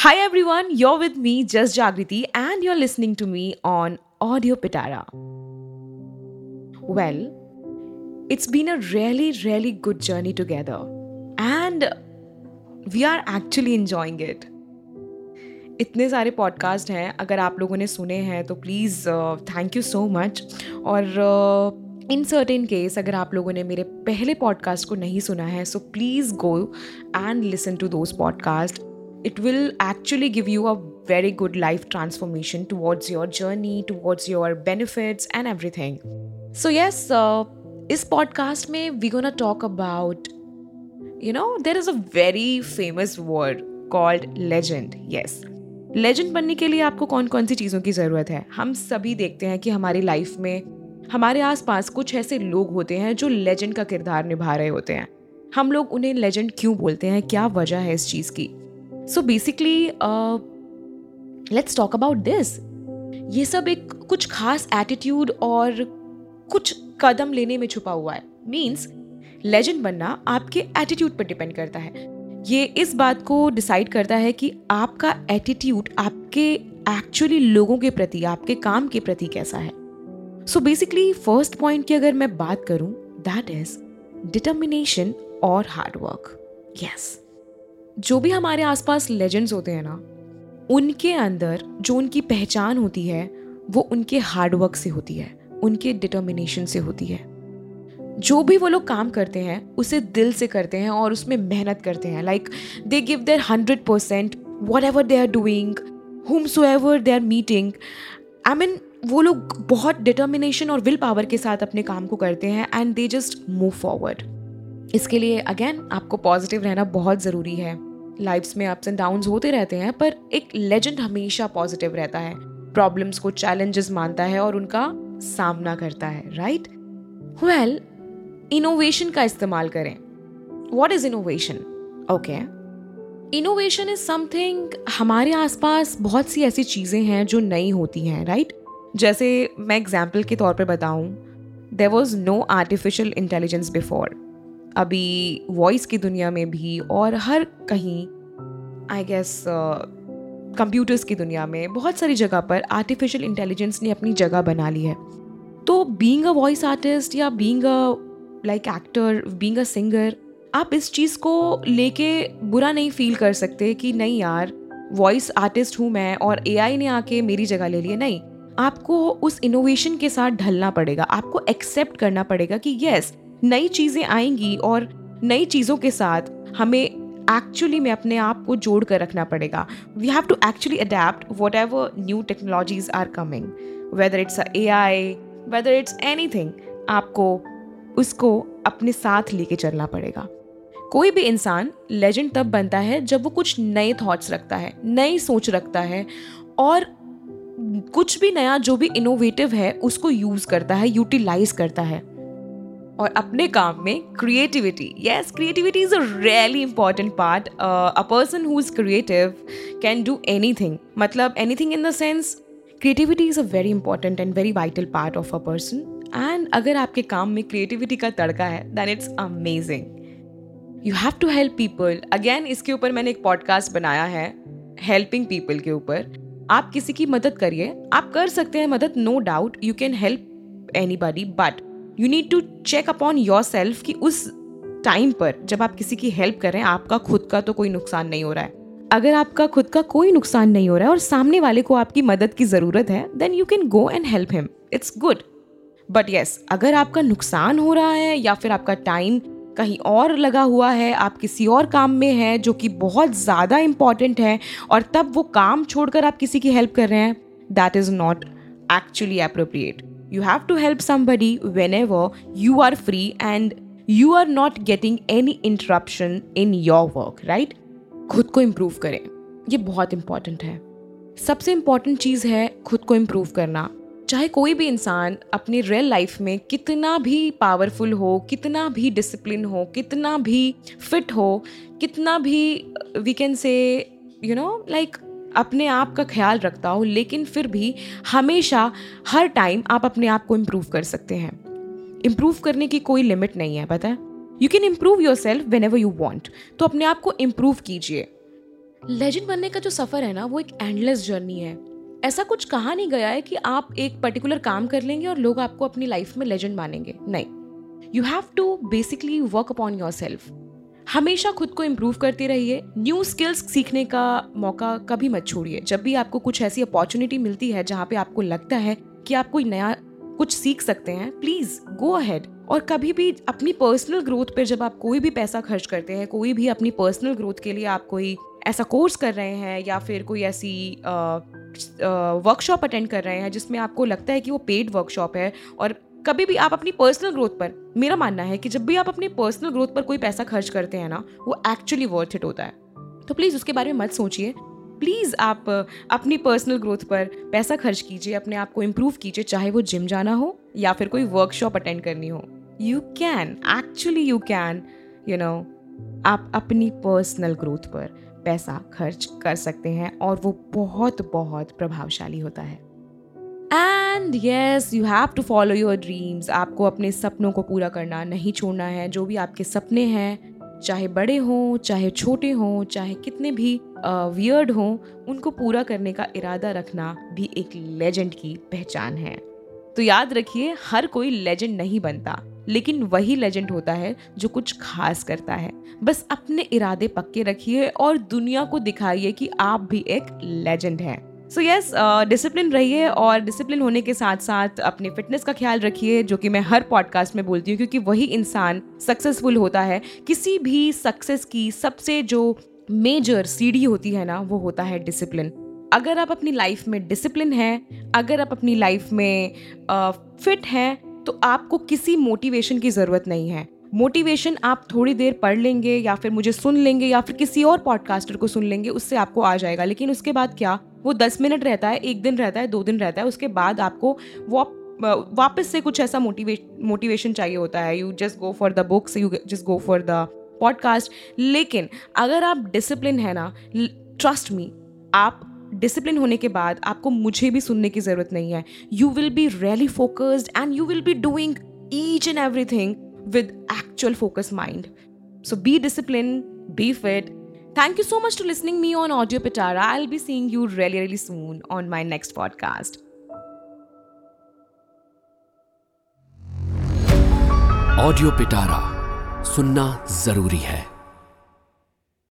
Hi everyone, you're with me, Just Jagriti, and you're listening to me on Audio Pitara. Well, it's been a really, really good journey together, and we are actually enjoying it. इतने सारे podcast हैं अगर आप लोगों ने सुने हैं तो please thank you so much और इन सर्टेन केस अगर आप लोगों ने मेरे पहले पॉडकास्ट को नहीं सुना है so please go and listen to those podcast it will actually give you a very good life transformation towards your journey, towards your benefits, and everything. So, yes, uh, इस पॉडकास्ट में we gonna talk about you know there is a very famous word called legend yes legend बनने के लिए आपको कौन कौन सी चीज़ों की ज़रूरत है? हम सभी देखते हैं कि हमारी लाइफ में हमारे आसपास कुछ ऐसे लोग होते हैं जो लेजेंड का किरदार निभा रहे होते हैं। हम लोग उन्हें लेजेंड क्यों बोलते हैं? क्या वजह है इस चीज़ की? So basically let's talk about this ये सब एक कुछ खास एटीट्यूड और कुछ कदम लेने में छुपा हुआ है। मीन्स लेजेंड बनना आपके एटीट्यूड पर डिपेंड करता है। ये इस बात को डिसाइड करता है कि आपका एटीट्यूड आपके एक्चुअली लोगों के प्रति, आपके काम के प्रति कैसा है। सो बेसिकली फ़र्स्ट पॉइंट की अगर मैं बात करूँ दैट इज़ डिटर्मिनेशन और हार्डवर्क यस जो भी हमारे आसपास लेजेंड्स होते हैं ना, उनके अंदर जो उनकी पहचान होती है, वो उनके हार्डवर्क से होती है, उनके डिटर्मिनेशन से होती है। जो भी वो लोग काम करते हैं, उसे दिल से करते हैं और उसमें मेहनत करते हैं। Like they give their hundred percent whatever they are doing whomsoever they are meeting I mean वो लोग बहुत डिटर्मिनेशन और विल पावर के साथ अपने काम को करते हैं and they just move forward इसके लिए अगेन आपको पॉजिटिव रहना बहुत ज़रूरी है। लाइफ्स में अप्स एंड डाउन्स होते रहते हैं, पर एक लेजेंड हमेशा पॉजिटिव रहता है। प्रॉब्लम्स को चैलेंजेस मानता है और उनका सामना करता है राइट वेल इनोवेशन का इस्तेमाल करें। What is innovation okay innovation is something हमारे आसपास बहुत सी ऐसी चीज़ें हैं जो नई होती हैं राइट right? जैसे मैं एग्ज़ाम्पल के तौर पर बताऊँ there was no artificial intelligence before अभी वॉइस की दुनिया में भी और हर कहीं आई गेस कंप्यूटर्स की दुनिया में बहुत सारी जगह पर आर्टिफिशियल इंटेलिजेंस ने अपनी जगह बना ली है। तो बीइंग अ वॉइस आर्टिस्ट या being a like actor being a singer आप इस चीज़ को लेके बुरा नहीं फील कर सकते कि नहीं यार वॉइस आर्टिस्ट हूँ मैं और एआई ने आके मेरी जगह ले ली नहीं, आपको उस इनोवेशन के साथ ढलना पड़ेगा, आपको एक्सेप्ट करना पड़ेगा कि यस नई चीज़ें आएँगी और नई चीज़ों के साथ हमें एक्चुअली में अपने आप को जोड़ कर रखना पड़ेगा। We have to actually adapt whatever new technologies are coming whether it's A I whether it's anything आपको उसको अपने साथ लेके चलना पड़ेगा। कोई भी इंसान लेजेंड तब बनता है जब वो कुछ नए थॉट्स रखता है, नई सोच रखता है और कुछ भी नया जो भी इनोवेटिव है उसको यूज़ करता है यूटिलाइज करता है। और अपने काम में creativity yes creativity is a really important part a person who is creative can do anything मतलब anything in the sense creativity is a very important and very vital part of a person and अगर आपके काम में creativity का तड़का है then it's amazing you have to help people again इसके ऊपर मैंने एक पॉडकास्ट बनाया है हेल्पिंग पीपल के ऊपर. आप किसी की मदद करिए. आप कर सकते हैं मदद no doubt you can help anybody but you need to check upon yourself कि उस टाइम पर जब आप किसी की हेल्प कर रहे हैं, आपका खुद का तो कोई नुकसान नहीं हो रहा है। अगर आपका खुद का कोई नुकसान नहीं हो रहा है और सामने वाले को आपकी मदद की ज़रूरत है then you can go and help him it's good but yes अगर आपका नुकसान हो रहा है या फिर आपका टाइम कहीं और लगा हुआ है, आप किसी और काम में है जो कि बहुत ज़्यादा इंपॉर्टेंट है और तब वो काम छोड़कर आप किसी की हेल्प कर रहे हैं that is not actually appropriate have to help somebody whenever you are free and you are not getting any interruption in your work right खुद को इम्प्रूव करें। ये बहुत इंपॉर्टेंट है। सबसे इंपॉर्टेंट चीज़ है खुद को इम्प्रूव करना। चाहे कोई भी इंसान अपनी रियल लाइफ में कितना भी पावरफुल हो, कितना भी डिसिप्लिन हो, कितना भी फिट हो, कितना भी we can say you know like अपने आप का ख्याल रखता हो, लेकिन फिर भी हमेशा हर टाइम आप अपने आप को इम्प्रूव कर सकते हैं। इम्प्रूव करने की कोई लिमिट नहीं है, पता है? You can improve yourself whenever you want तो अपने आप को इम्प्रूव कीजिए। लेजेंड बनने का जो सफ़र है ना, वो एक एंडलेस जर्नी है। ऐसा कुछ कहा नहीं गया है कि आप एक पर्टिकुलर काम कर लेंगे और लोग आपको अपनी लाइफ में लेजेंड मानेंगे। नहीं। You have to basically work upon yourself हमेशा खुद को इम्प्रूव करते रहिए। न्यू स्किल्स सीखने का मौका कभी मत छोड़िए। जब भी आपको कुछ ऐसी अपॉर्चुनिटी मिलती है जहाँ पे आपको लगता है कि आप कोई नया कुछ सीख सकते हैं प्लीज़ गो अहेड और कभी भी अपनी पर्सनल ग्रोथ पर जब आप कोई भी पैसा खर्च करते हैं, कोई भी अपनी पर्सनल ग्रोथ के लिए आप कोई ऐसा कोर्स कर रहे हैं या फिर कोई ऐसी वर्कशॉप अटेंड कर रहे हैं जिसमें आपको लगता है कि वो पेड वर्कशॉप है और कभी भी आप अपनी पर्सनल ग्रोथ पर, मेरा मानना है कि जब भी आप अपनी पर्सनल ग्रोथ पर कोई पैसा खर्च करते हैं ना, वो एक्चुअली वर्थ इट होता है। तो प्लीज़ उसके बारे में मत सोचिए। प्लीज़ आप अपनी पर्सनल ग्रोथ पर पैसा खर्च कीजिए, अपने आप को इम्प्रूव कीजिए, चाहे वो जिम जाना हो या फिर कोई वर्कशॉप अटेंड करनी हो। You can actually you can you know आप अपनी पर्सनल ग्रोथ पर पैसा खर्च कर सकते हैं और वो बहुत बहुत प्रभावशाली होता है। And yes you have to follow your dreams आपको अपने सपनों को पूरा करना नहीं छोड़ना है। जो भी आपके सपने हैं, चाहे बड़े हों, चाहे छोटे हों, चाहे कितने भी वियर्ड हों, उनको पूरा करने का इरादा रखना भी एक लेजेंड की पहचान है। तो याद रखिए, हर कोई लेजेंड नहीं बनता। लेकिन वही लेजेंड होता है जो कुछ खास करता है। बस अपने इरादे पक्के रखिए और दुनिया को दिखाइए कि आप भी एक लेजेंड हैं। सो यस डिसिप्लिन रहिए और डिसिप्लिन होने के साथ साथ अपने फिटनेस का ख्याल रखिए, जो कि मैं हर पॉडकास्ट में बोलती हूँ, क्योंकि वही इंसान सक्सेसफुल होता है। किसी भी सक्सेस की सबसे जो मेजर सीढ़ी होती है ना, वो होता है डिसिप्लिन अगर आप अपनी लाइफ में डिसिप्लिन हैं, अगर आप अपनी लाइफ में फिट हैं तो आपको किसी मोटिवेशन की ज़रूरत नहीं है। मोटिवेशन आप थोड़ी देर पढ़ लेंगे या फिर मुझे सुन लेंगे या फिर किसी और पॉडकास्टर को सुन लेंगे, उससे आपको आ जाएगा। लेकिन उसके बाद क्या? वो दस मिनट रहता है, एक दिन रहता है, दो दिन रहता है, उसके बाद आपको वो वापस से कुछ ऐसा मोटिवे मोटिवेशन चाहिए होता है you just go for the books you just go for the podcast लेकिन अगर आप डिसिप्लिन है ना ट्रस्ट मी आप डिसिप्लिन होने के बाद आपको मुझे भी सुनने की ज़रूरत नहीं है you will be really focused and you will be doing each and everything with actual focus mind so be discipline be fit. Thank you so much for listening me on Audio Pitara. I'll be seeing you really, really soon on my next podcast. Audio Pitara सुनना ज़रूरी है